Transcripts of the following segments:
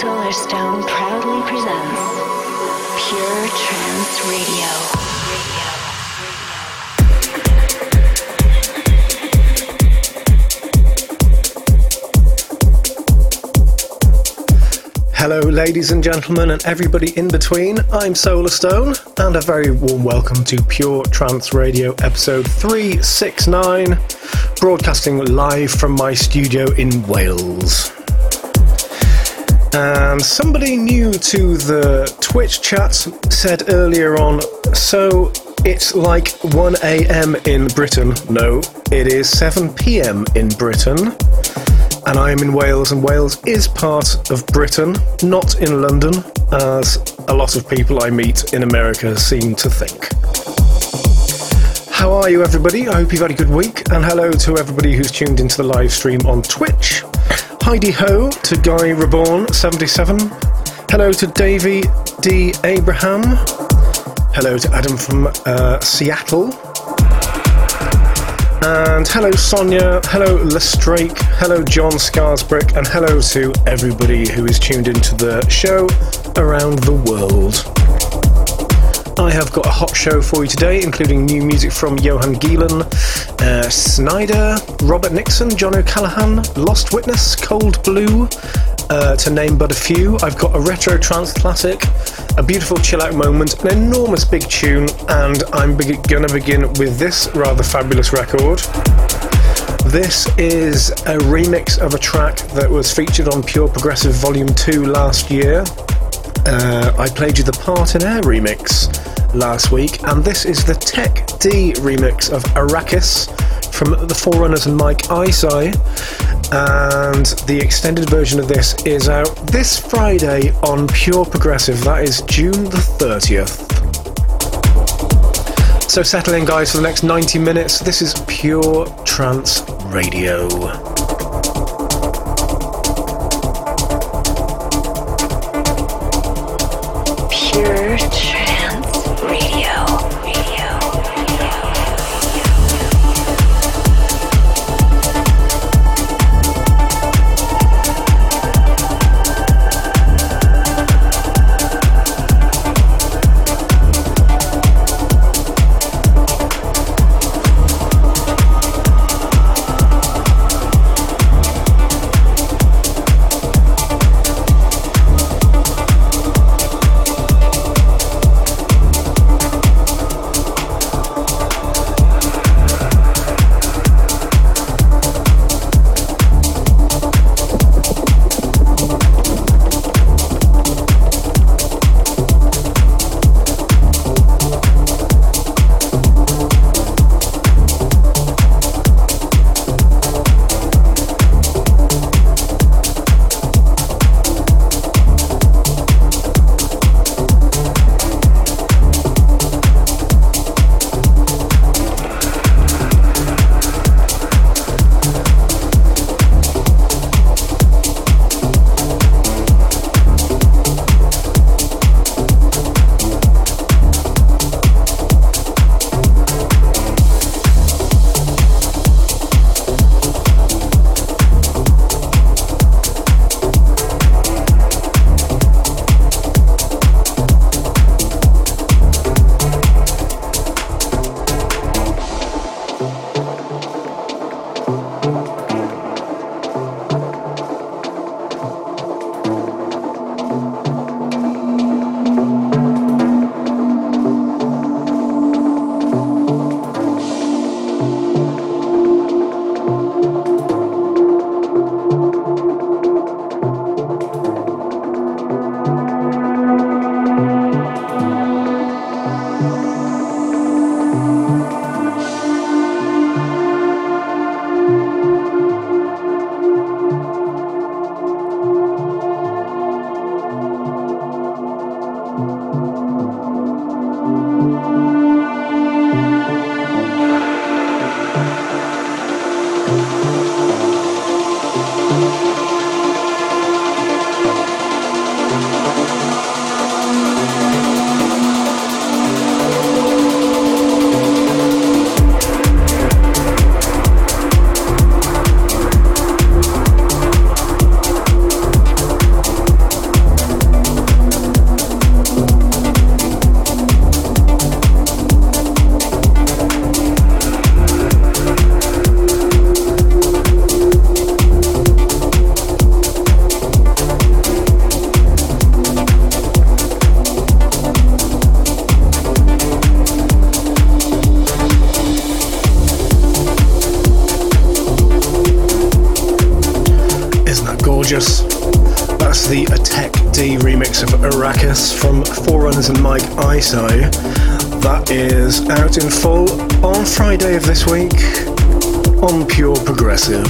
Solarstone proudly presents Pure Trance Radio. Hello, ladies and gentlemen, and everybody in between. I'm Solarstone, and a very warm welcome to Pure Trance Radio episode 369, broadcasting live from my studio in Wales. And somebody new to the Twitch chat said earlier on, so it's like 1 a.m. in Britain. No, it is 7 p.m. in Britain and I am in Wales, and Wales is part of Britain, not in London, as a lot of people I meet in America seem to think. How are you, everybody? I hope you've had a good week, and hello to everybody who's tuned into the live stream on Twitch. Heidi ho to Guy Reborn77. Hello to Davey D. Abraham. Hello to Adam from uh, Seattle. And hello, Sonia. Hello, Lestrake. Hello, John Scarsbrick. And hello to everybody who is tuned into the show around the world. I have got a hot show for you today, including new music from Johan Gielen, uh, Sneijder, Robert Nickson, John O'Callaghan, Lost Witness, Cold Blue, uh, to name but a few. I've got a retro trance classic, a beautiful chill out moment, an enormous big tune, and I'm be- gonna begin with this rather fabulous record. This is a remix of a track that was featured on Pure Progressive Volume 2 last year. Uh, I played you the Part in Air remix last week, and this is the Tech D remix of Arrakis from the Forerunners and Mike Isai. And the extended version of this is out this Friday on Pure Progressive. That is June the 30th. So settle in, guys, for the next 90 minutes. This is Pure Trance Radio. Arrakis from Forerunners and Mike Isai. That is out in full on Friday of this week on Pure Progressive.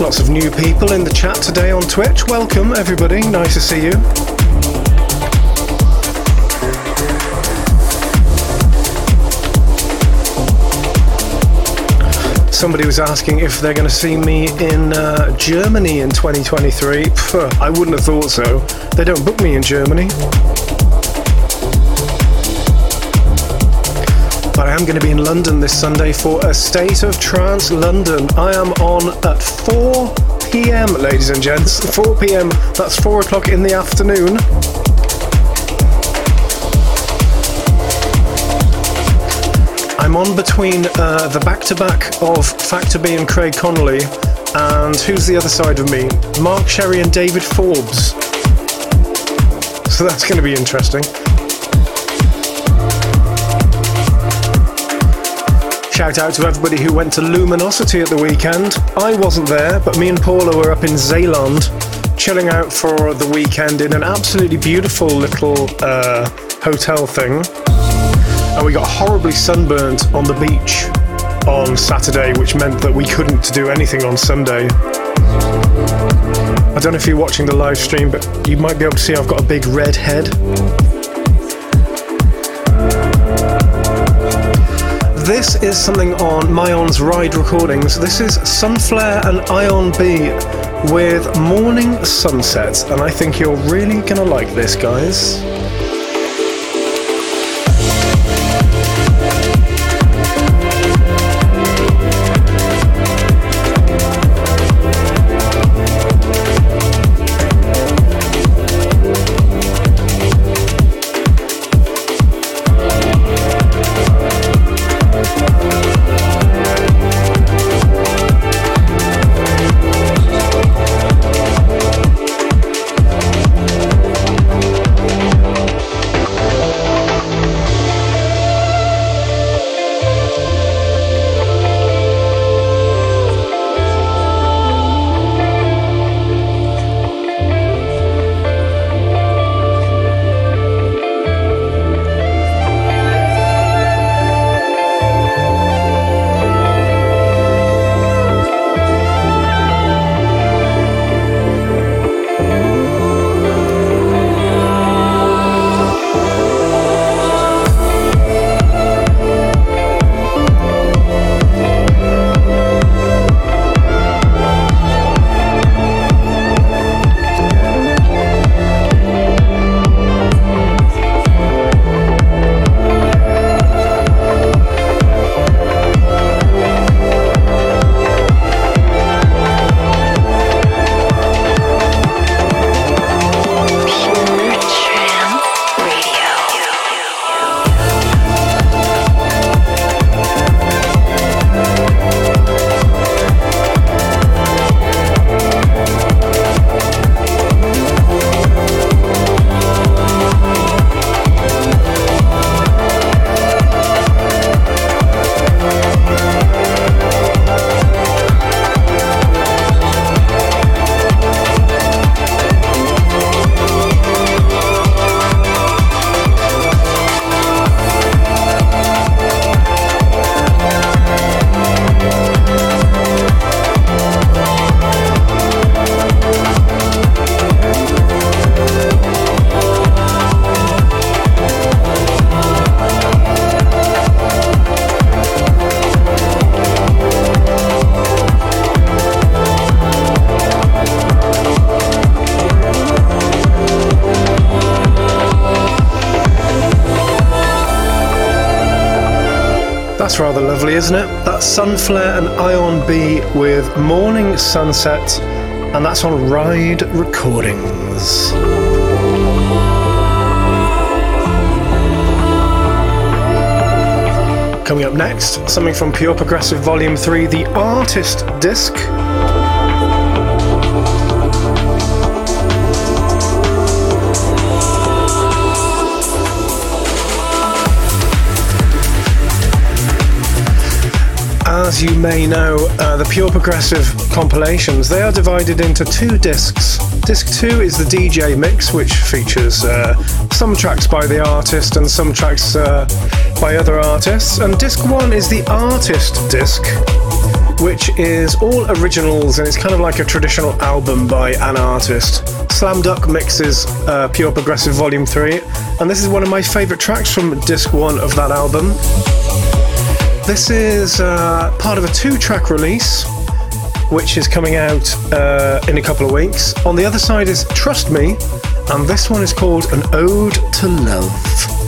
Lots of new people in the chat today on Twitch. Welcome, everybody. Nice to see you. Somebody was asking if they're going to see me in uh, Germany in 2023. Pff, I wouldn't have thought so. They don't book me in Germany. But I am going to be in London this Sunday for a State of Trance London. I am on at 4 p.m., ladies and gents. 4 p.m., that's 4 o'clock in the afternoon. I'm on between uh, the back to back of Factor B and Craig Connelly, and who's the other side of me? Mark Sherry and David Forbes. So that's going to be interesting. Shout out to everybody who went to Luminosity at the weekend. I wasn't there, but me and Paula were up in Zeeland chilling out for the weekend in an absolutely beautiful little uh, hotel thing we got horribly sunburnt on the beach on Saturday, which meant that we couldn't do anything on Sunday. I don't know if you're watching the live stream, but you might be able to see I've got a big red head. This is something on Myon's Ride recordings. This is Sunflare and ION.B with Morning Sunset, and I think you're really gonna like this, guys. Sunflare and ION.B with Morning Sunset, and that's on Ride Recordings. Coming up next, something from Pure Progressive Volume 3, the Artist Disc. As you may know, uh, the Pure Progressive compilations, they are divided into two discs. Disc 2 is the DJ mix, which features uh, some tracks by the artist and some tracks uh, by other artists. And disc 1 is the artist disc, which is all originals and it's kind of like a traditional album by an artist. Slam Duck mixes uh, Pure Progressive Volume 3, and this is one of my favourite tracks from disc 1 of that album. This is uh, part of a two track release, which is coming out uh, in a couple of weeks. On the other side is Trust Me, and this one is called An Ode to Love.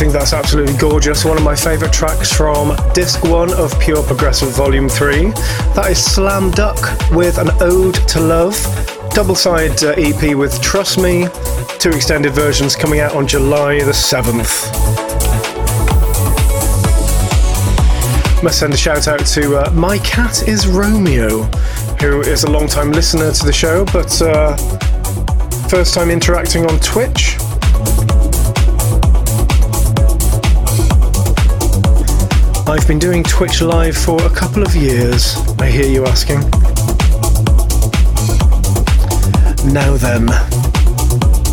Think that's absolutely gorgeous. One of my favourite tracks from Disc 1 of Pure Progressive Volume 3. That is Slam Duck with an Ode to Love. Double side uh, EP with Trust Me. Two extended versions coming out on July the 7th. Must send a shout out to uh, My Cat is Romeo, who is a long time listener to the show, but uh, first time interacting on Twitch. I've been doing Twitch Live for a couple of years, I hear you asking. Now then,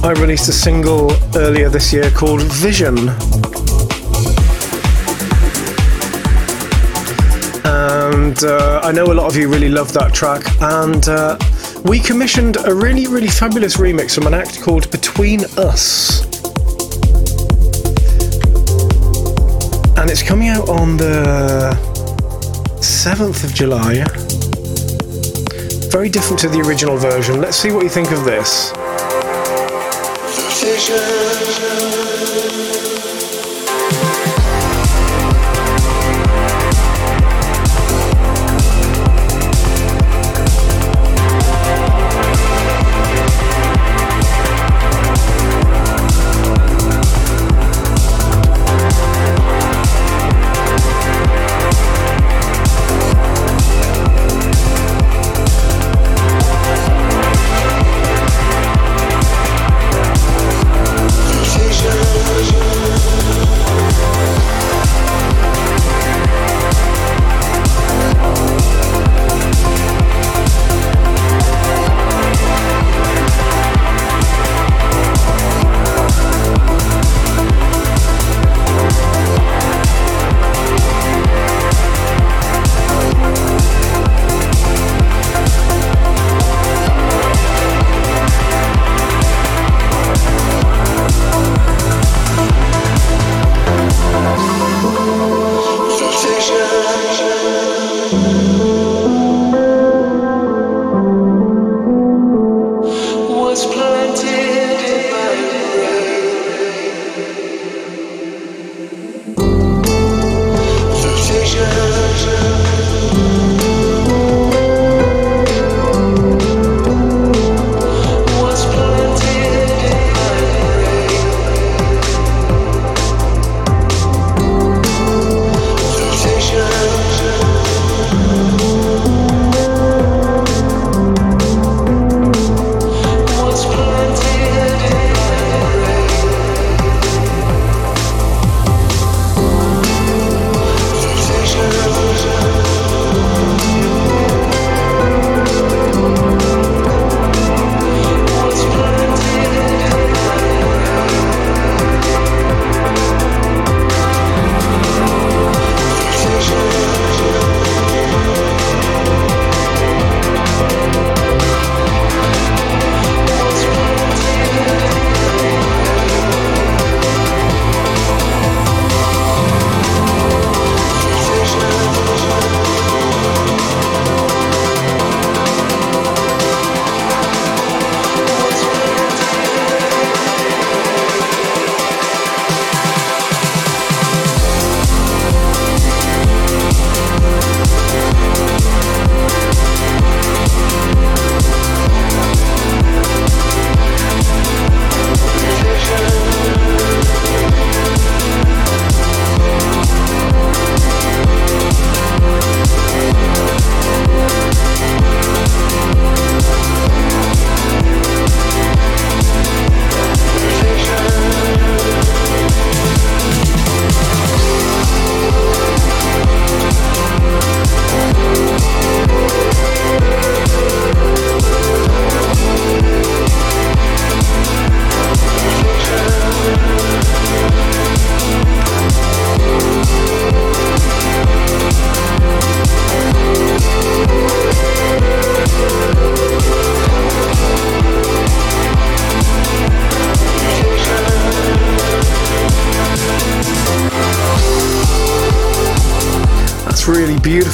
I released a single earlier this year called Vision. And uh, I know a lot of you really love that track, and uh, we commissioned a really, really fabulous remix from an act called Between Us. It's coming out on the 7th of July. Very different to the original version. Let's see what you think of this.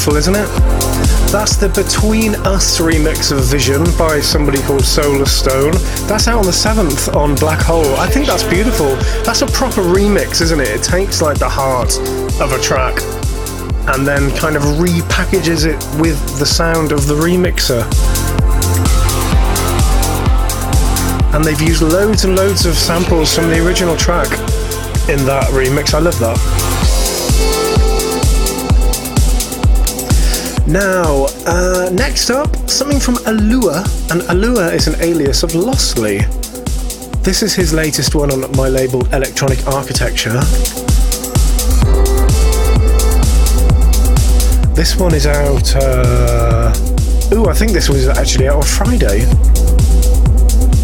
Beautiful, isn't it? That's the Between Us remix of Vision by somebody called Solarstone. That's out on the 7th on Black Hole. I think that's beautiful. That's a proper remix, isn't it? It takes like the heart of a track and then kind of repackages it with the sound of the remixer. And they've used loads and loads of samples from the original track in that remix. I love that. Now, uh, next up, something from Alua, and Alua is an alias of Lossley. This is his latest one on my label Electronic Architecture. This one is out. Uh, ooh, I think this was actually out on Friday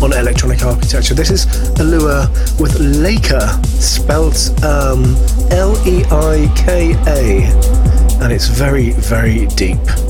on Electronic Architecture. This is Alua with Leika, spelled um, L E I K A and it's very, very deep.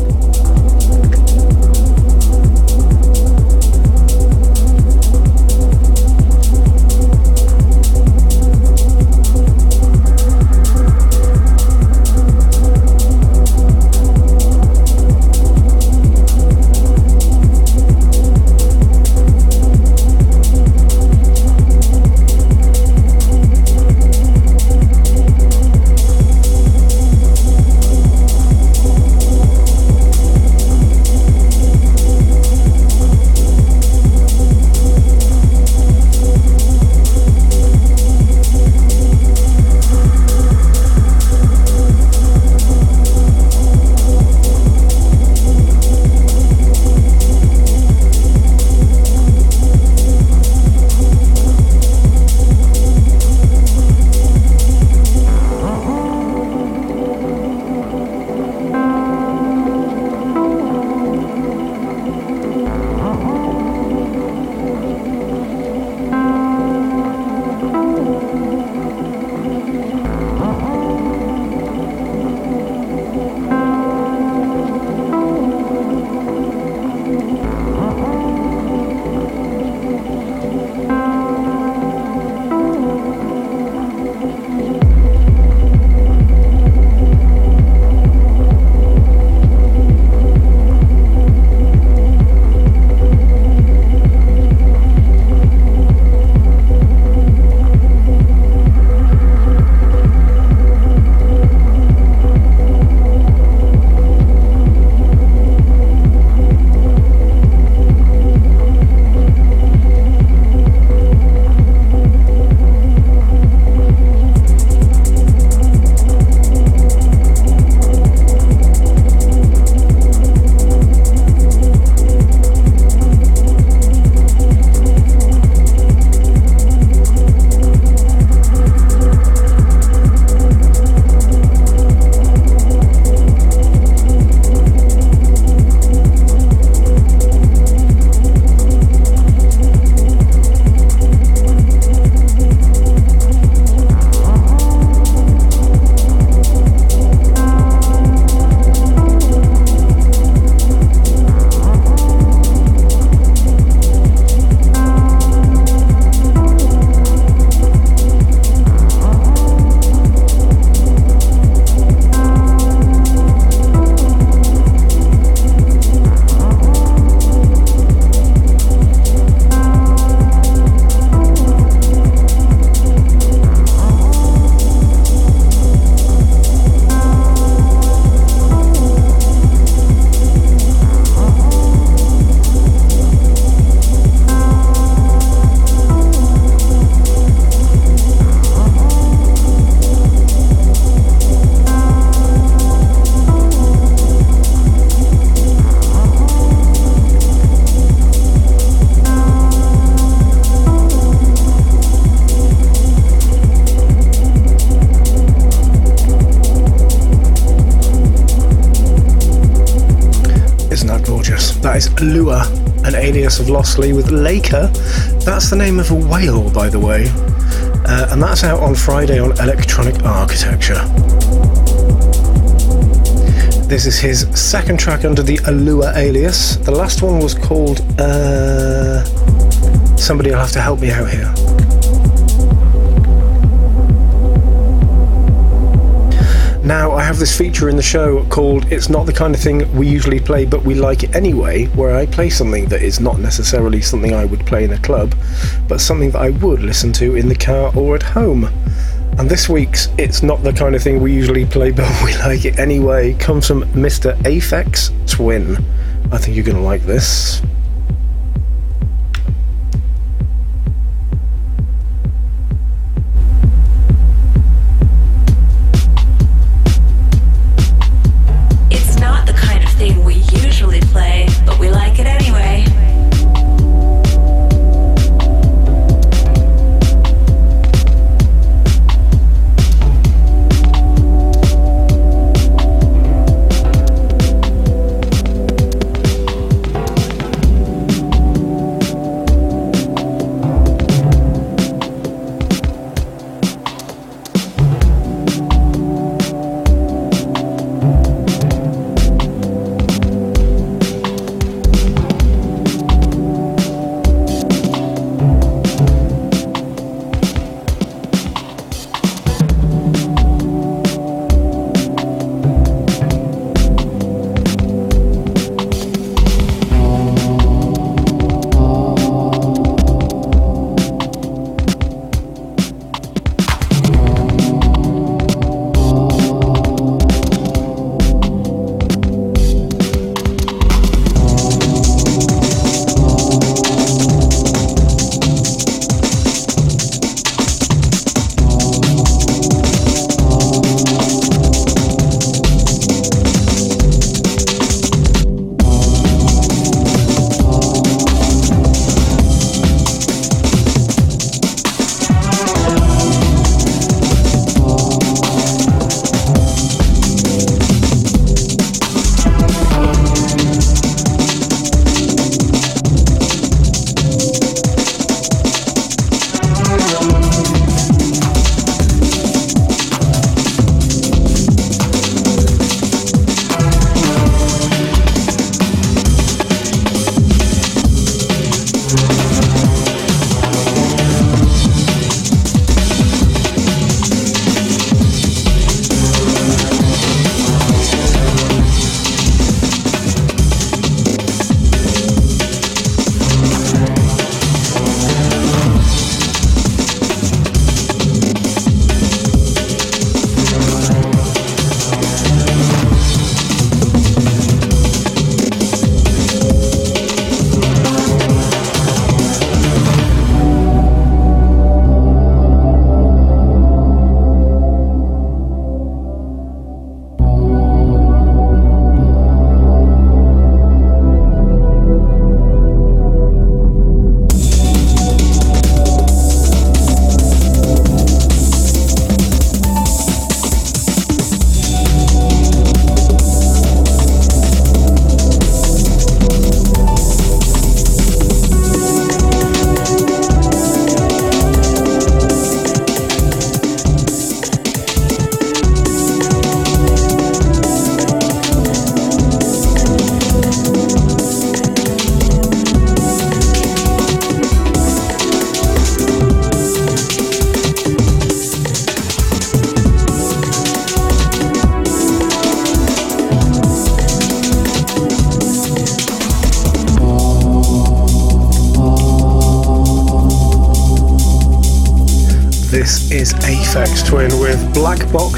That is Lua, an alias of Lossley with Leika. That's the name of a whale, by the way. Uh, and that's out on Friday on Electronic Architecture. This is his second track under the Alua alias. The last one was called. Uh, somebody will have to help me out here. Now, I have this feature in the show called It's Not the Kind of Thing We Usually Play, but We Like It Anyway, where I play something that is not necessarily something I would play in a club, but something that I would listen to in the car or at home. And this week's It's Not the Kind of Thing We Usually Play, but We Like It Anyway comes from Mr. Aphex Twin. I think you're going to like this.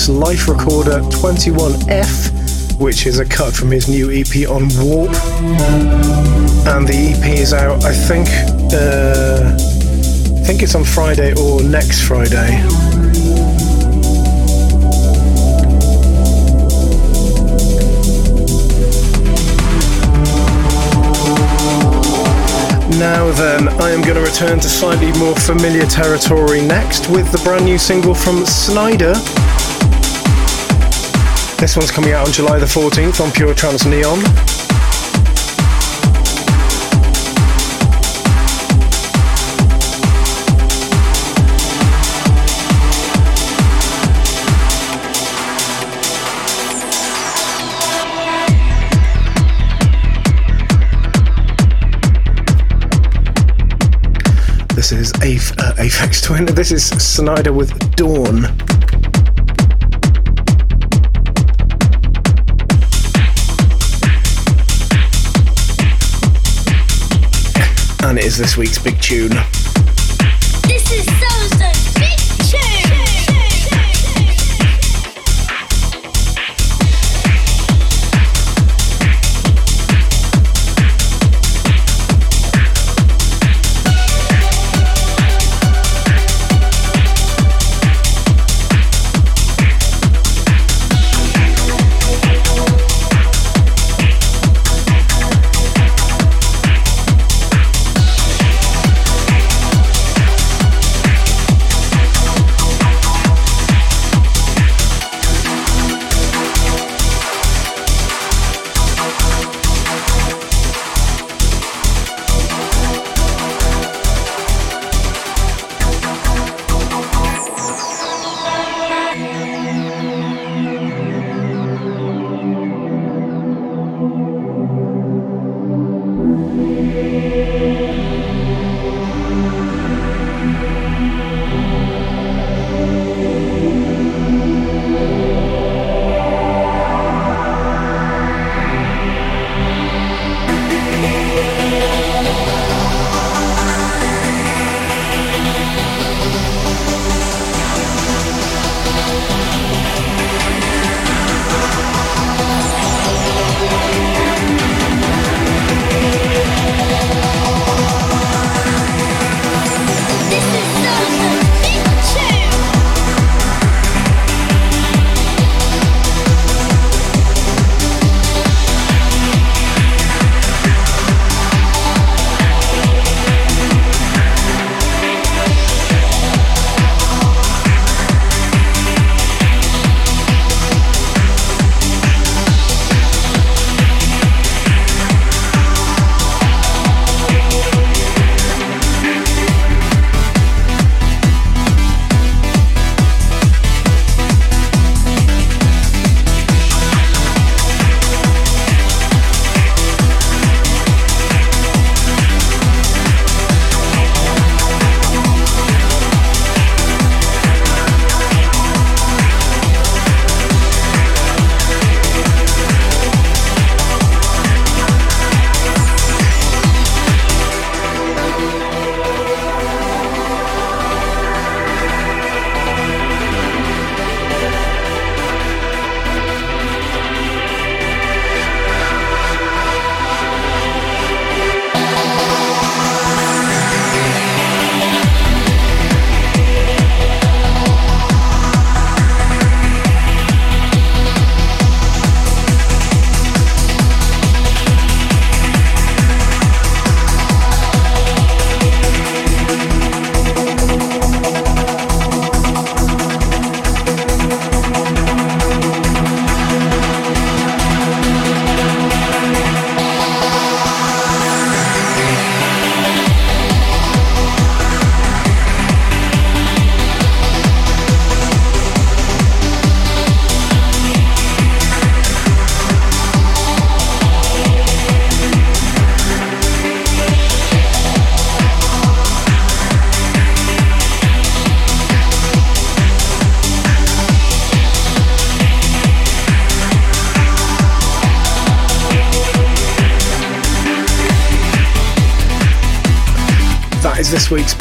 Life Recorder 21F, which is a cut from his new EP on Warp. And the EP is out, I think, uh, I think it's on Friday or next Friday. Now then, I am going to return to slightly more familiar territory next with the brand new single from Sneijder. This one's coming out on July the 14th on Pure Trance Neon. This is Aph- uh, Aphex Twin. This is Sneijder with Dawn. And it is this week's big tune.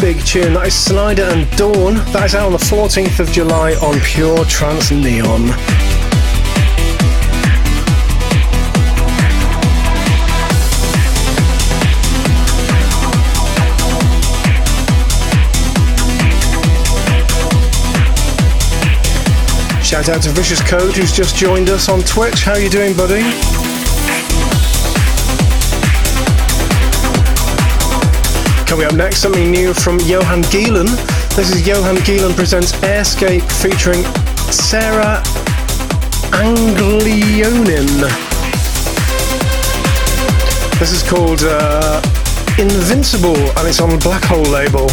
Big tune. That is Sneijder and Dawn. That is out on the 14th of July on Pure Trance Neon. Shout out to Vicious Code who's just joined us on Twitch. How you doing, buddy? Coming up next, something new from Johan Gielen. This is Johan Gielen presents Airscape featuring Sarah Anglionin. This is called uh, Invincible and it's on Black Hole label.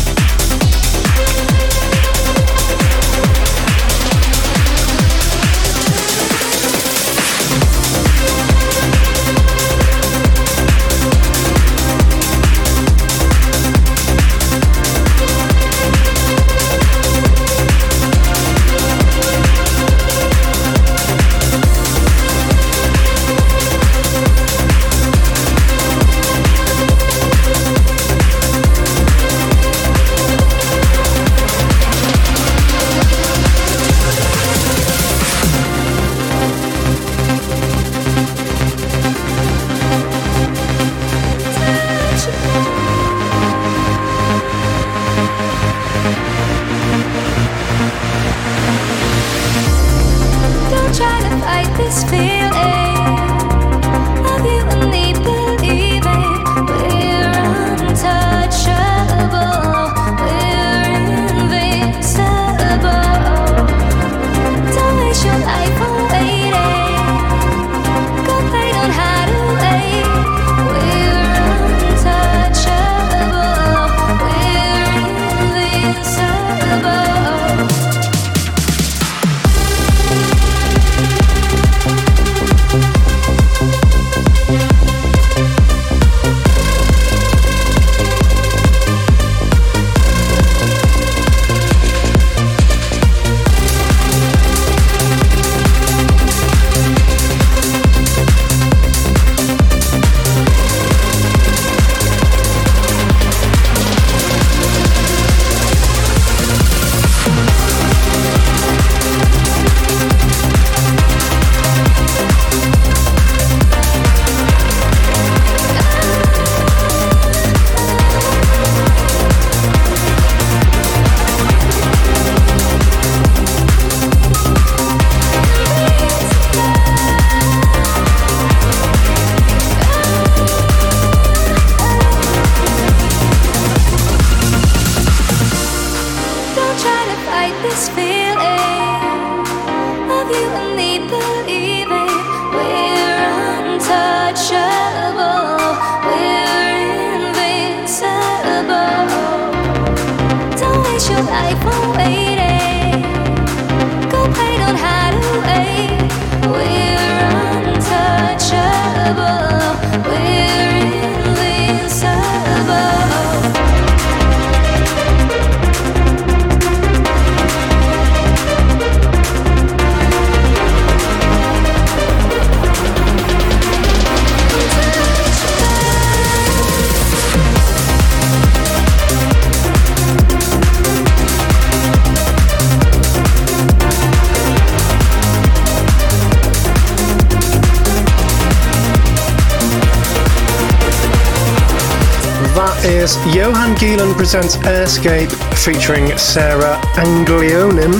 Is Johan Gielen presents Airscape featuring Sarah Anglionin.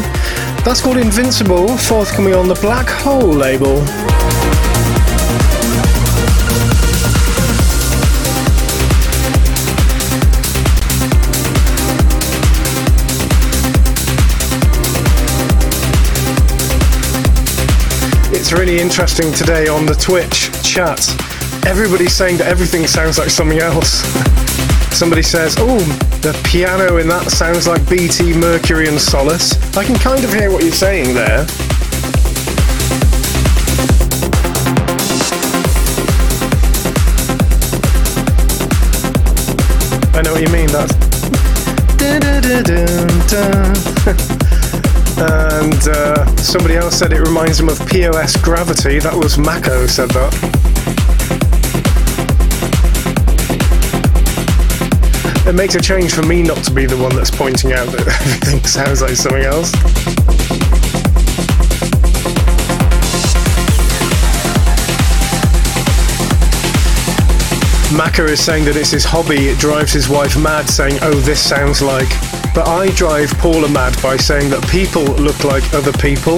That's called Invincible, forthcoming on the Black Hole label. It's really interesting today on the Twitch chat. Everybody's saying that everything sounds like something else. Somebody says, oh, the piano in that sounds like BT Mercury and Solace. I can kind of hear what you're saying there. I know what you mean, that's. and uh, somebody else said it reminds them of POS Gravity. That was Mako said that. It makes a change for me not to be the one that's pointing out that everything sounds like something else. Maka is saying that it's his hobby, it drives his wife mad, saying, Oh, this sounds like. But I drive Paula mad by saying that people look like other people.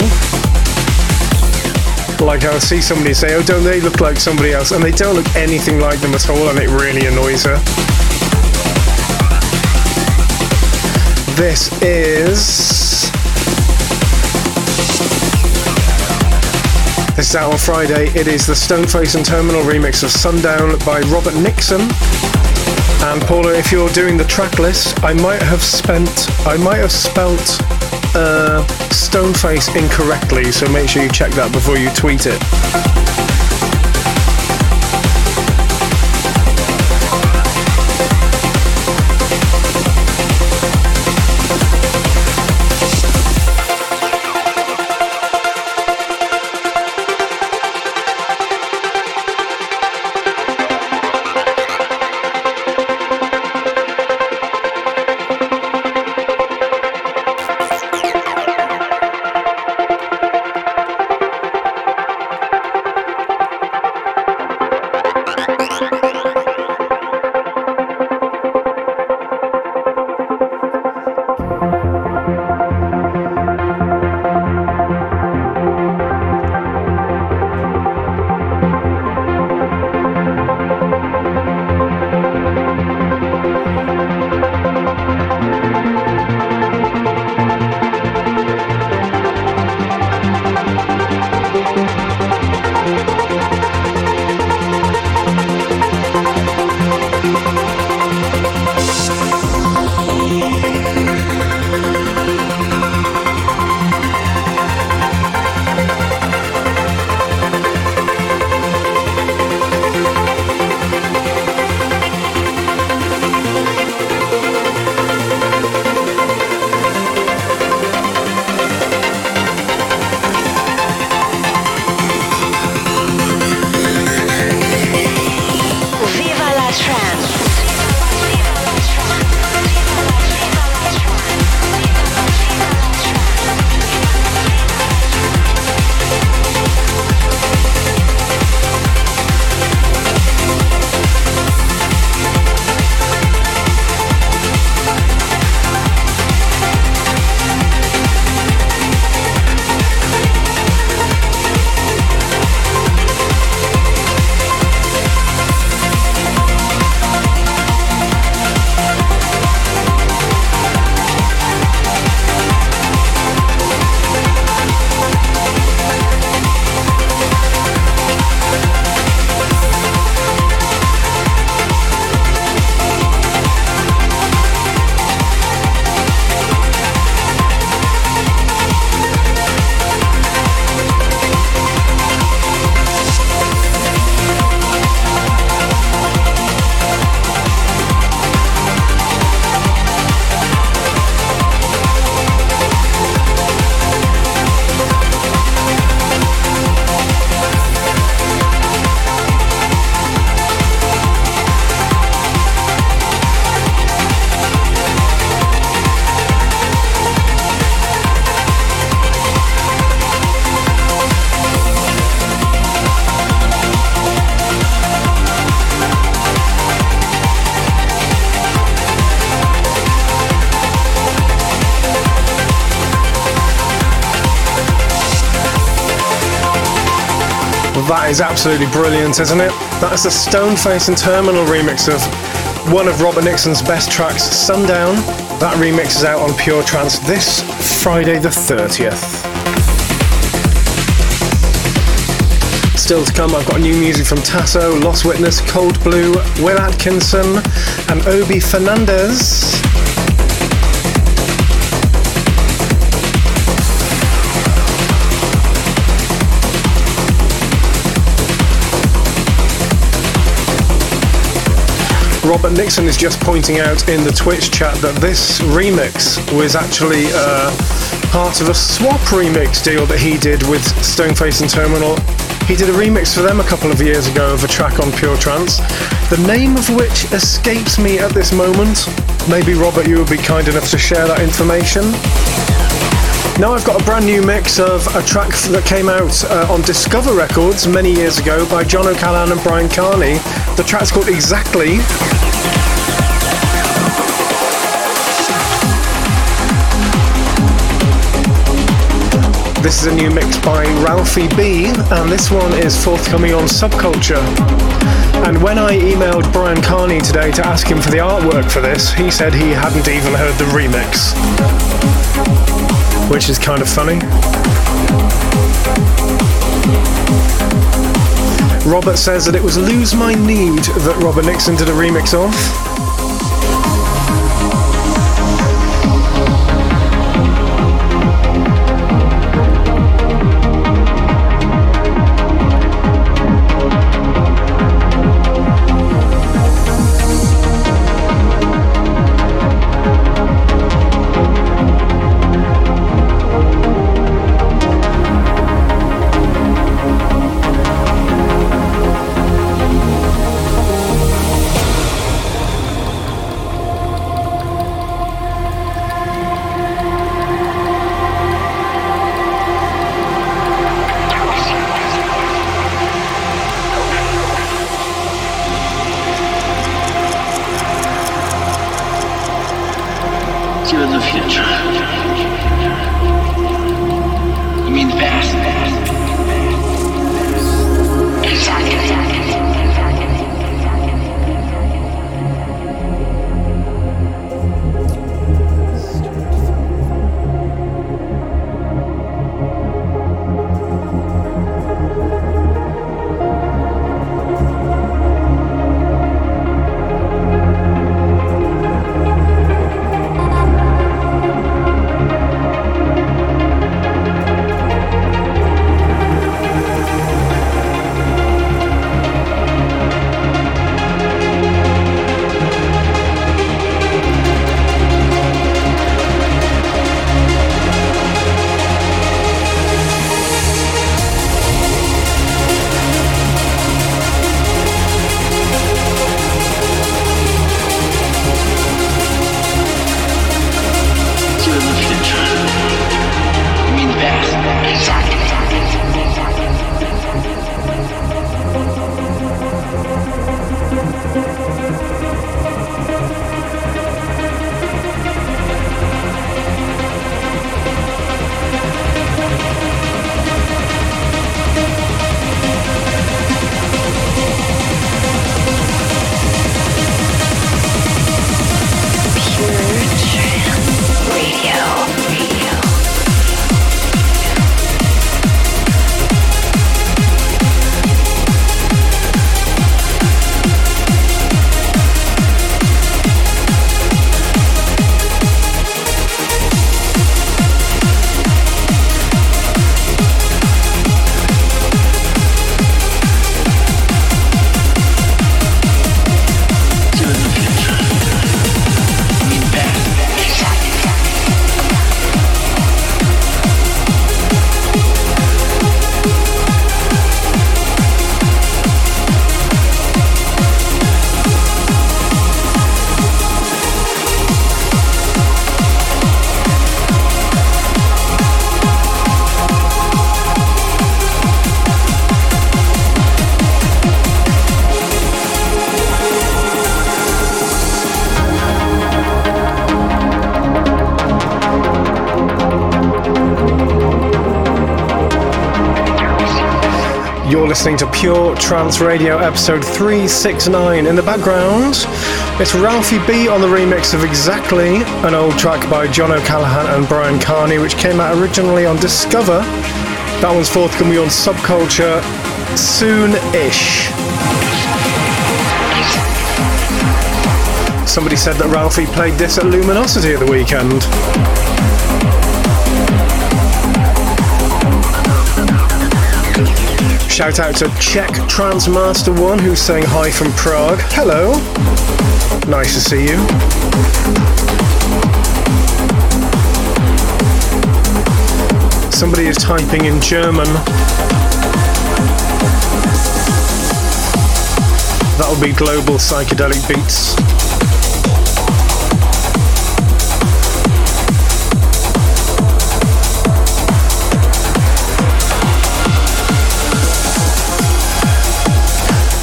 Like I'll see somebody say, Oh, don't they look like somebody else? And they don't look anything like them at all, and it really annoys her. This is. This is out on Friday. It is the Stoneface and Terminal remix of Sundown by Robert Nickson. And Paula, if you're doing the track list, I might have spent, I might have spelt uh, Stoneface incorrectly, so make sure you check that before you tweet it. That is absolutely brilliant, isn't it? That's the Stoneface and Terminal remix of one of Robert Nickson's best tracks, Sundown. That remix is out on Pure Trance this Friday the 30th. Still to come, I've got new music from Tasso, Lost Witness, Cold Blue, Will Atkinson, and Obie Fernandez. Robert Nickson is just pointing out in the Twitch chat that this remix was actually uh, part of a swap remix deal that he did with Stoneface and Terminal. He did a remix for them a couple of years ago of a track on Pure Trance, the name of which escapes me at this moment. Maybe Robert, you would be kind enough to share that information. Now I've got a brand new mix of a track that came out uh, on Discover Records many years ago by John O'Callaghan and Bryan Kearney. The track's called Exactly. This is a new mix by Ralphie B, and this one is forthcoming on Subculture. And when I emailed Bryan Kearney today to ask him for the artwork for this, he said he hadn't even heard the remix. Which is kind of funny. Robert says that it was Lose My Need that Robert Nickson did a remix of. Pure Trance Radio episode 369. In the background, it's Ralphie B on the remix of Exactly, an old track by John O'Callaghan and Bryan Kearney, which came out originally on Discover. That one's forthcoming on Subculture soon ish. Somebody said that Ralphie played this at Luminosity at the weekend. Shout out to Czech Transmaster One who's saying hi from Prague. Hello. Nice to see you. Somebody is typing in German. That'll be global psychedelic beats.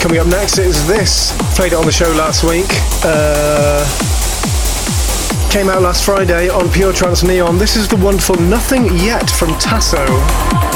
Coming up next is this. Played it on the show last week. Uh, came out last Friday on Pure Trance Neon. This is the wonderful Nothing Yet from Tasso.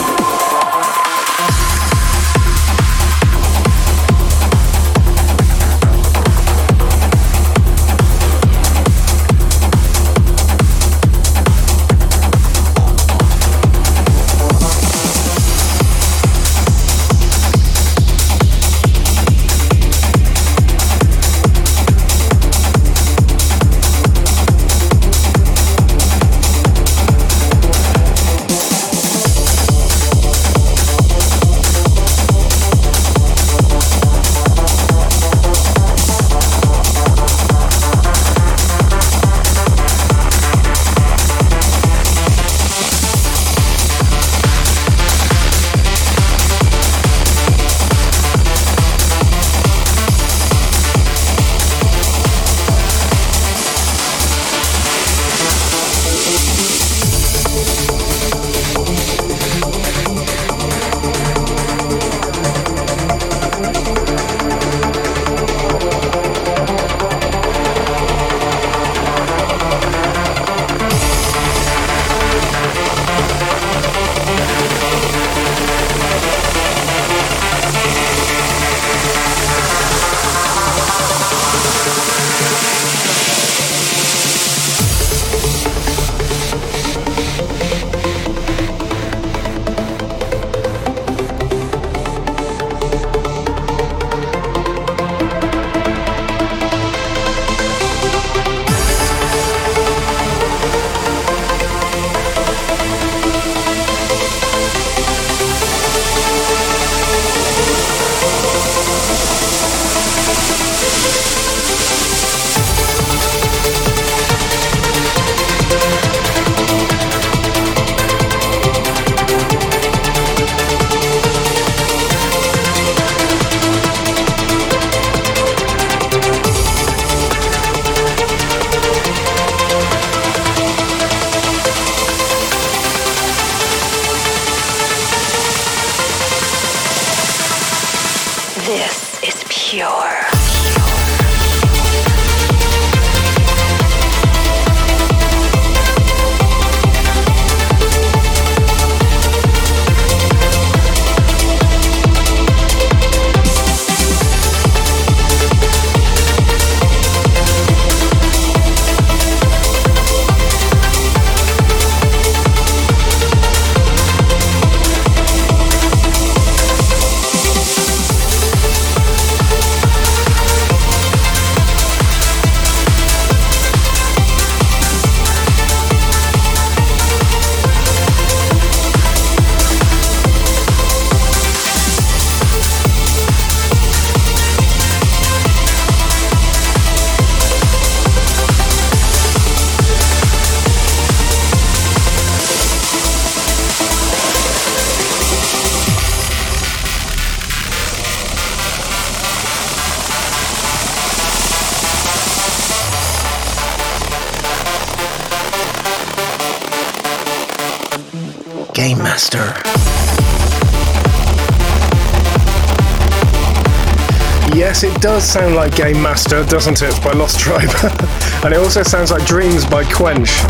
Like Game Master, doesn't it, by Lost Tribe? and it also sounds like Dreams by Quench.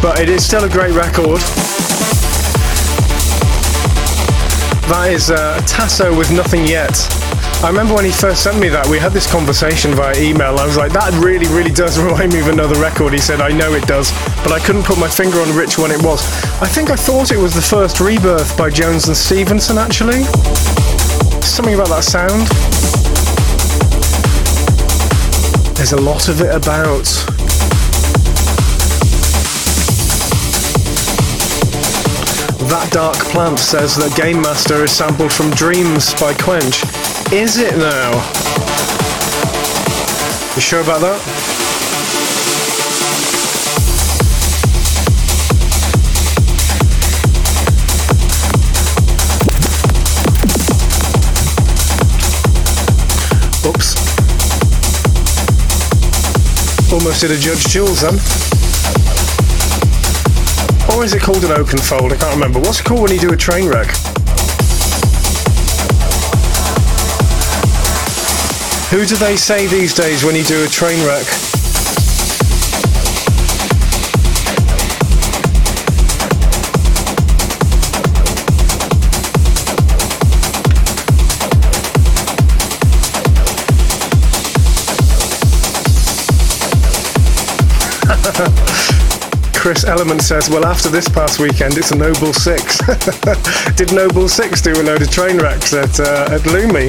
But it is still a great record. That is uh, Tasso with Nothing Yet. I remember when he first sent me that, we had this conversation via email. I was like, that really, really does remind me of another record. He said, I know it does, but I couldn't put my finger on which one it was. I think I thought it was the first rebirth by Jones and Stevenson, actually. Something about that sound. There's a lot of it about. That Dark Plant says that Game Master is sampled from Dreams by Quench. Is it now? You sure about that? Did a Judge Jules then. Or is it called an Oakenfold? I can't remember. What's it called when you do a train wreck? Who do they say these days when you do a train wreck? Chris Element says, well, after this past weekend, it's a Noble 6. Did Noble 6 do a load of train wrecks at, uh, at Lumi?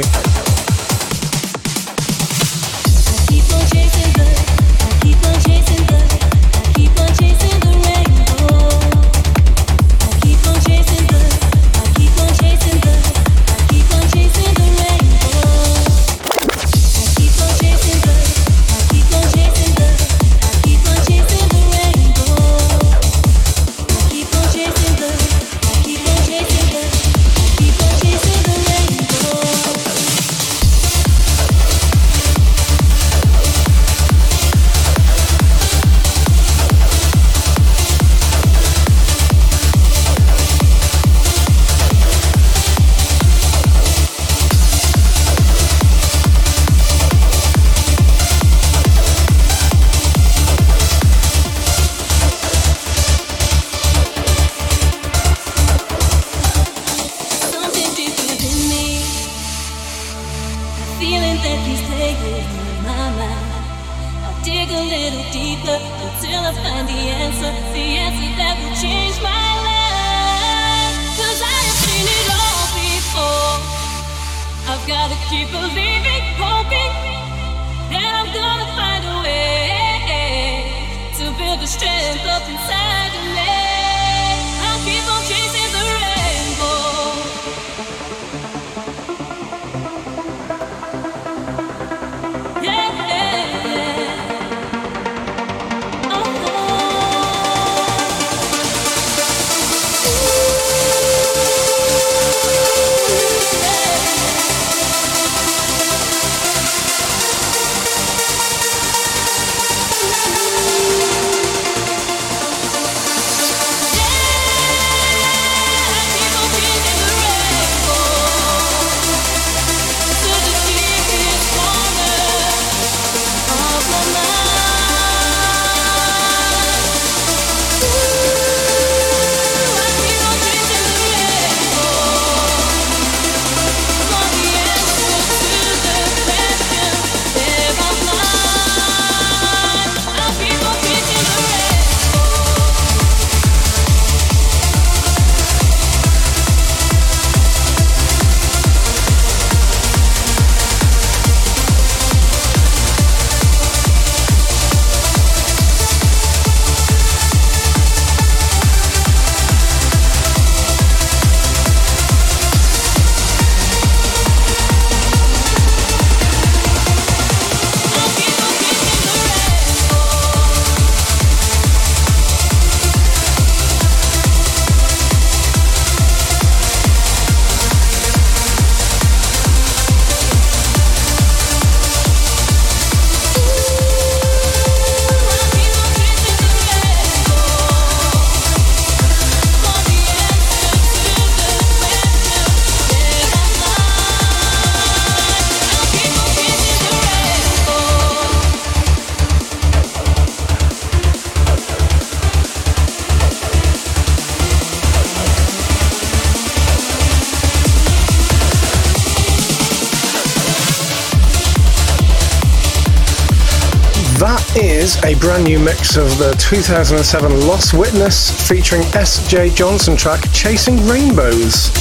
Is a brand new mix of the 2007 Lost Witness featuring S.J. Johnson track Chasing Rainbows.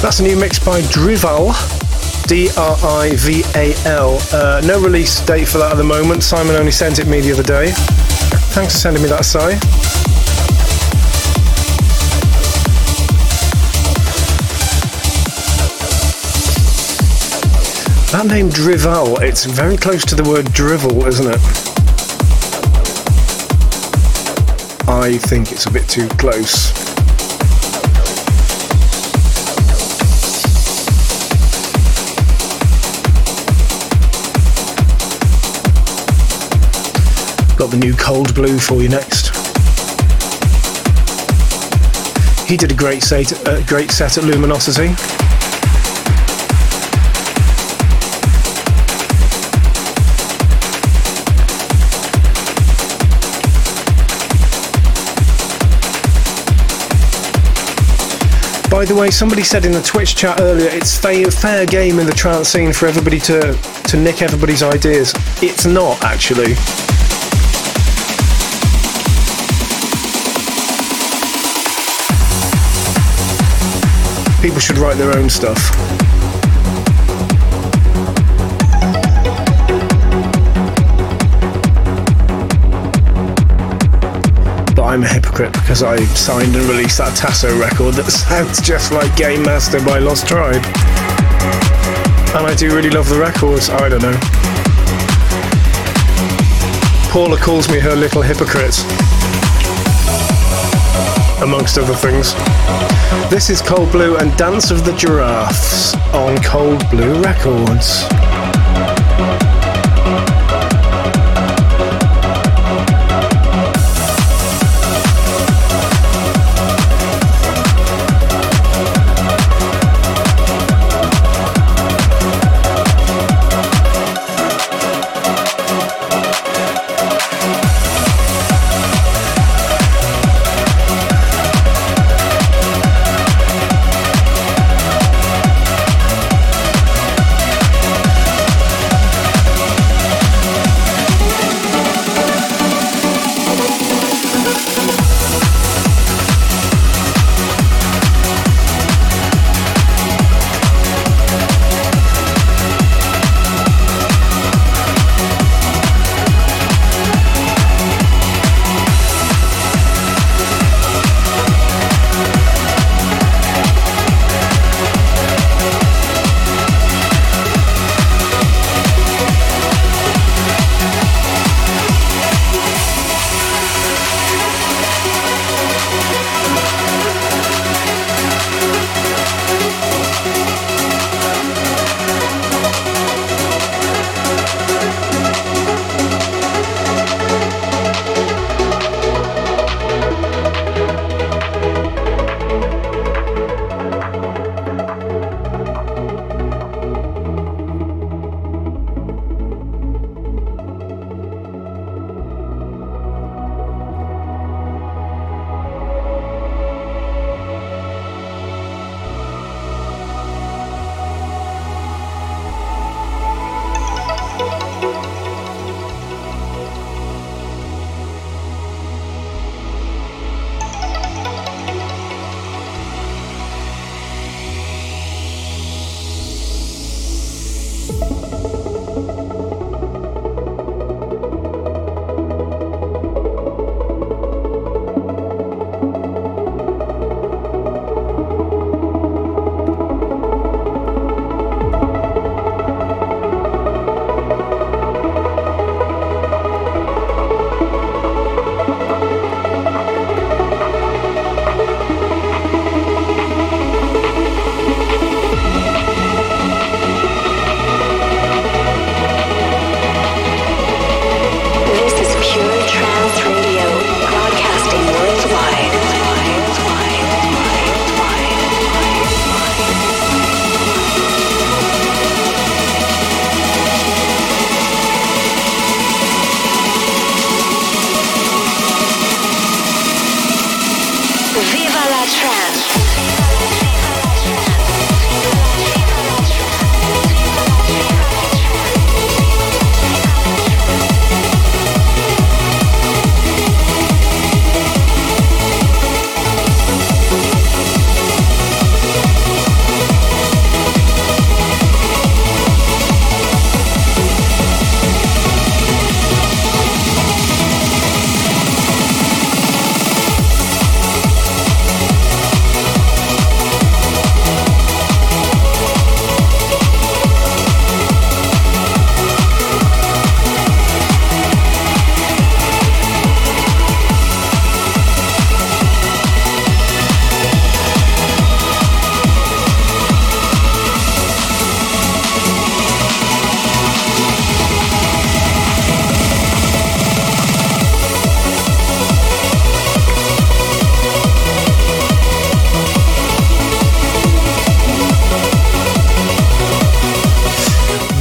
That's a new mix by Drival, D R I V A L. Uh, no release date for that at the moment. Simon only sent it me the other day. Thanks for sending me that, Si. That name Drival, it's very close to the word drivel, isn't it? I think it's a bit too close. Got the new Cold Blue for you next. He did a great set, uh, great set at Luminosity. By the way, somebody said in the Twitch chat earlier, it's fair, fair game in the trance scene for everybody to, to nick everybody's ideas. It's not, actually. People should write their own stuff. I'm a hypocrite because I signed and released that Tasso record that sounds just like Game Master by Lost Tribe. And I do really love the records. I don't know. Paula calls me her little hypocrite. Amongst other things. This is Cold Blue and Dance of the Giraffes on Cold Blue Records.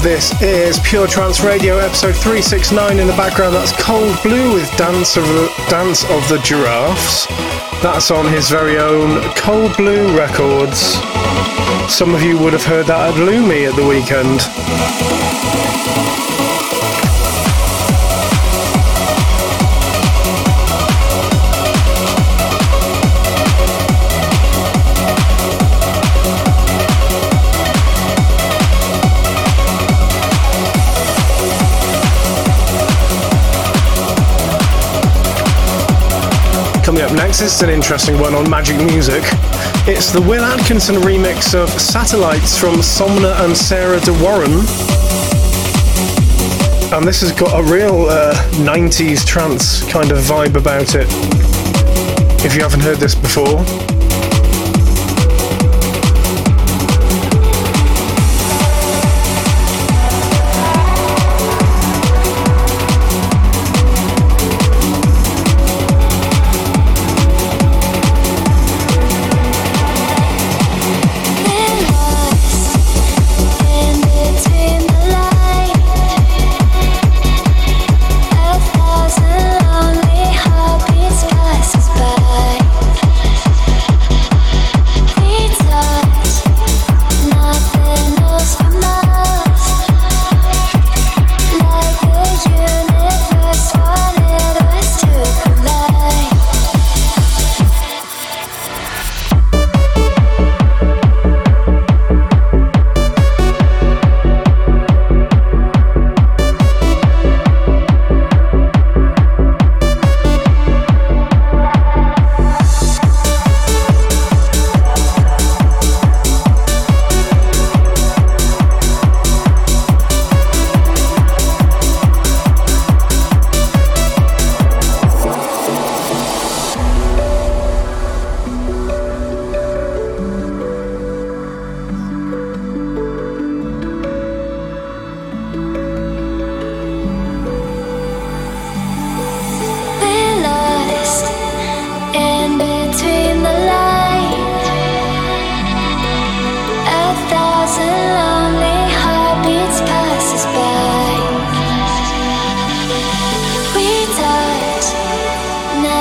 This is Pure Trance Radio, episode 369. In the background, that's Cold Blue with Dance of the, Dance of the Giraffes. That's on his very own Cold Blue Records. Some of you would have heard that at Lumi at the weekend. Next is an interesting one on Magik Muzik. It's the Will Atkinson remix of Satellites from Somna and Sarah De Warren. And this has got a real uh, 90s trance kind of vibe about it. If you haven't heard this before,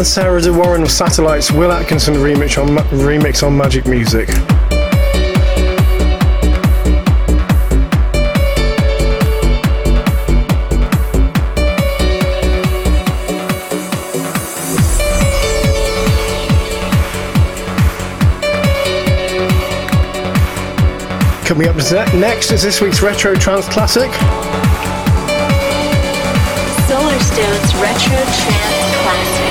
and Sarah De Warren of Satellites, Will Atkinson remix on, remix on Magik Muzik. Coming up next is this week's Retro Trance Classic. Solarstone's Retro Trance Classic.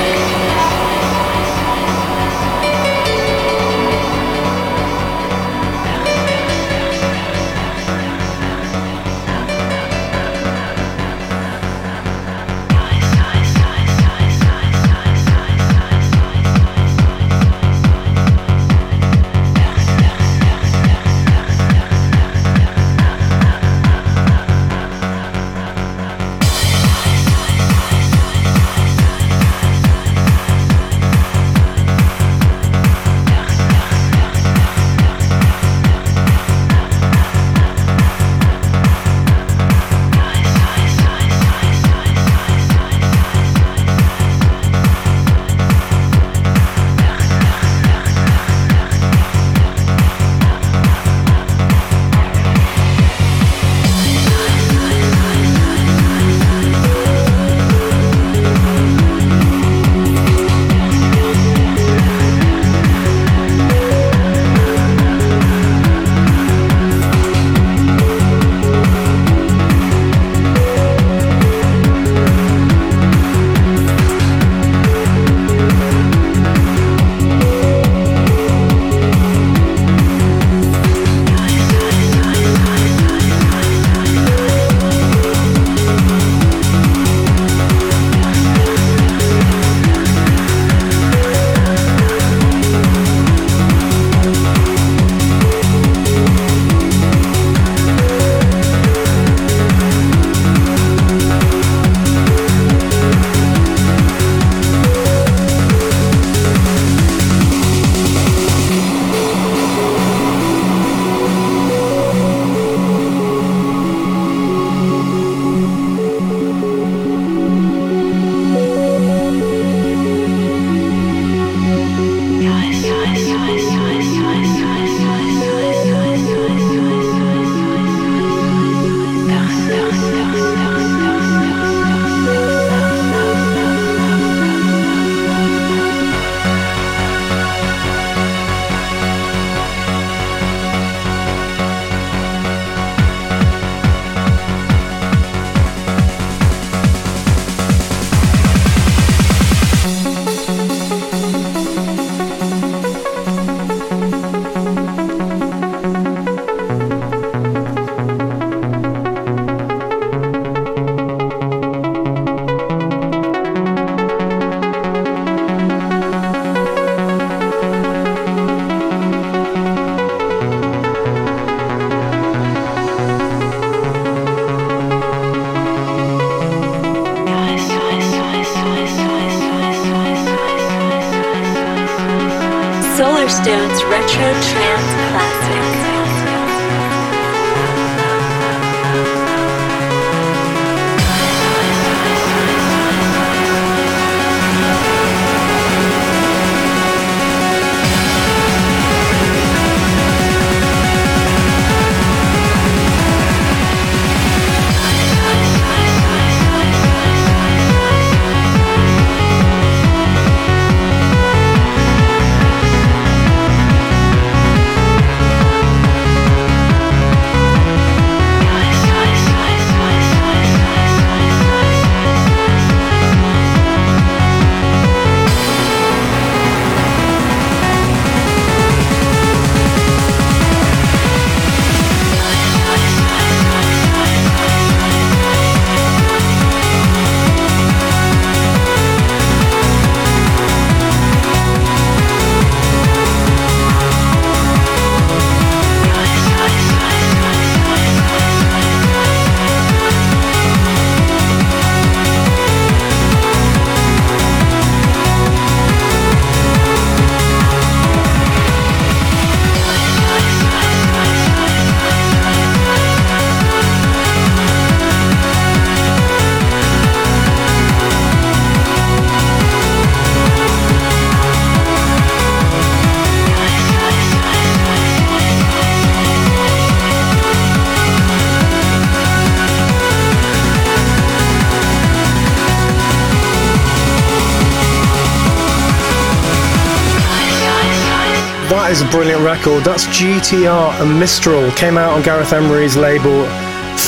That is a brilliant record. That's GTR and Mistral. Came out on Gareth Emery's label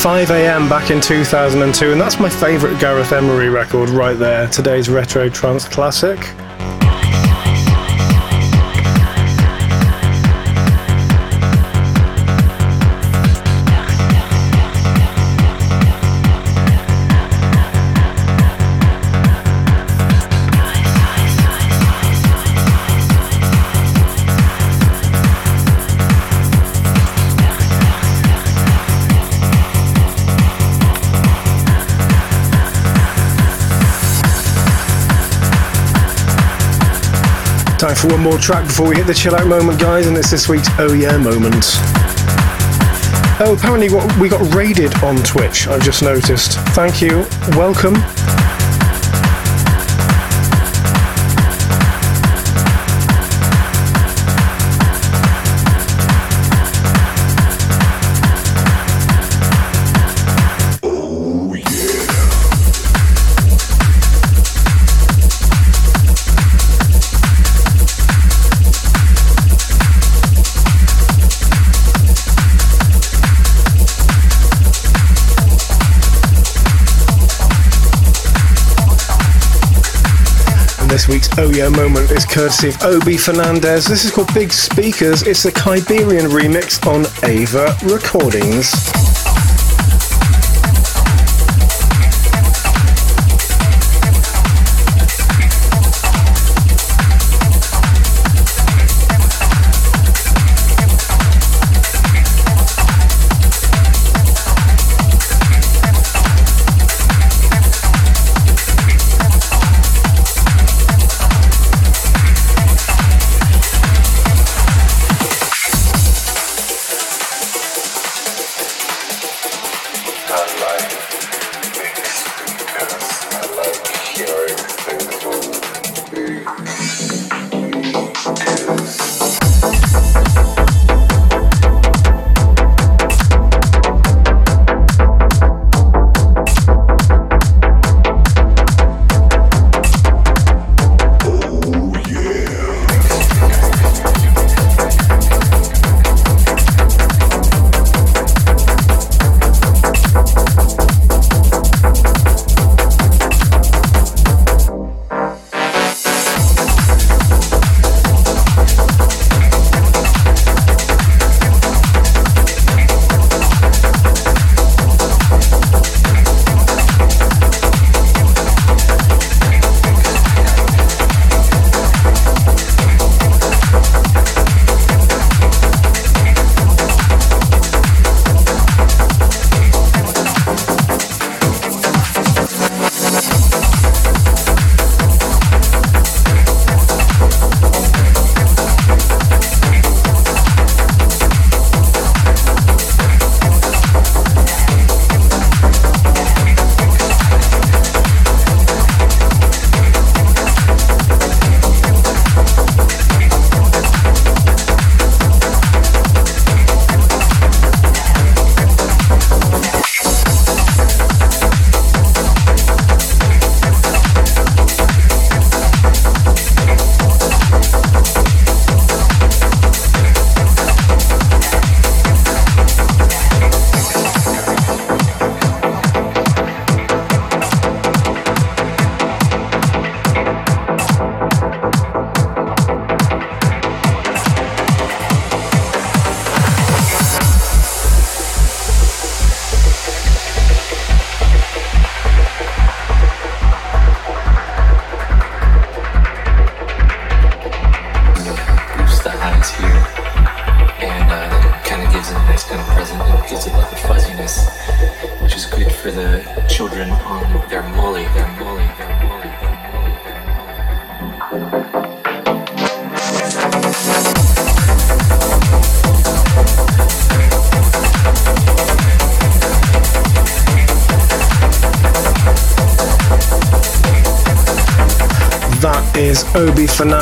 5am back in 2002, and that's my favourite Gareth Emery record right there. Today's retro trance classic. For one more track before we hit the chill out moment, guys, and it's this week's Oh Yeah moment. Oh, apparently we got raided on Twitch, I've just noticed. Thank you. Welcome. Week's Oh Yeah moment is courtesy of Obie Fernandez. This is called Big Speakers. It's the Kyberian remix on Ava Recordings.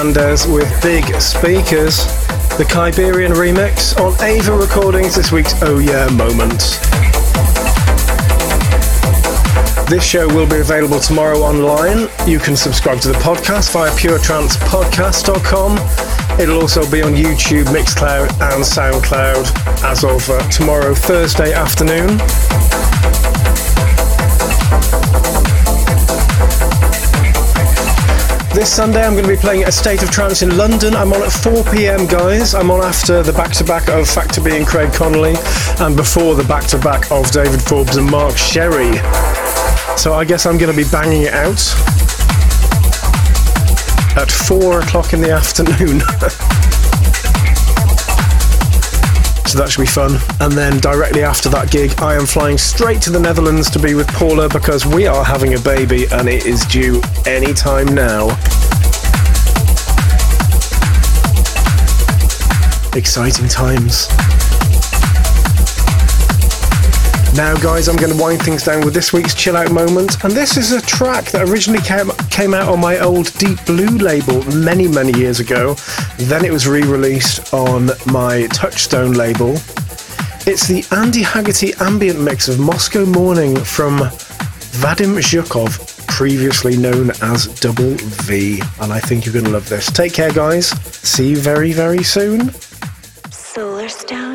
Obie Fernandez with Big Speakers, the Kyberian remix on Ava Recordings, this week's Oh Yeah moment. This show will be available tomorrow online. You can subscribe to the podcast via puretrancepodcast.com. It'll also be on YouTube, Mixcloud, and Soundcloud as of uh, tomorrow, Thursday afternoon. This Sunday, I'm going to be playing A State of Trance in London. I'm on at 4 pm, guys. I'm on after the back to back of Factor B and Craig Connelly, and before the back to back of David Forbes and Mark Sherry. So I guess I'm going to be banging it out at 4 o'clock in the afternoon. So that should be fun. And then directly after that gig, I am flying straight to the Netherlands to be with Paula because we are having a baby and it is due any time now. Exciting times. Now, guys, I'm going to wind things down with this week's chill out moment, and this is a track that originally came, came out on my old Deep Blue label many, many years ago. Then it was re released on my Touchstone label. It's the Andy Hagerty ambient mix of Moscow Morning from Vadim Zhukov, previously known as Double V, and I think you're going to love this. Take care, guys. See you very, very soon. Solarstone's chill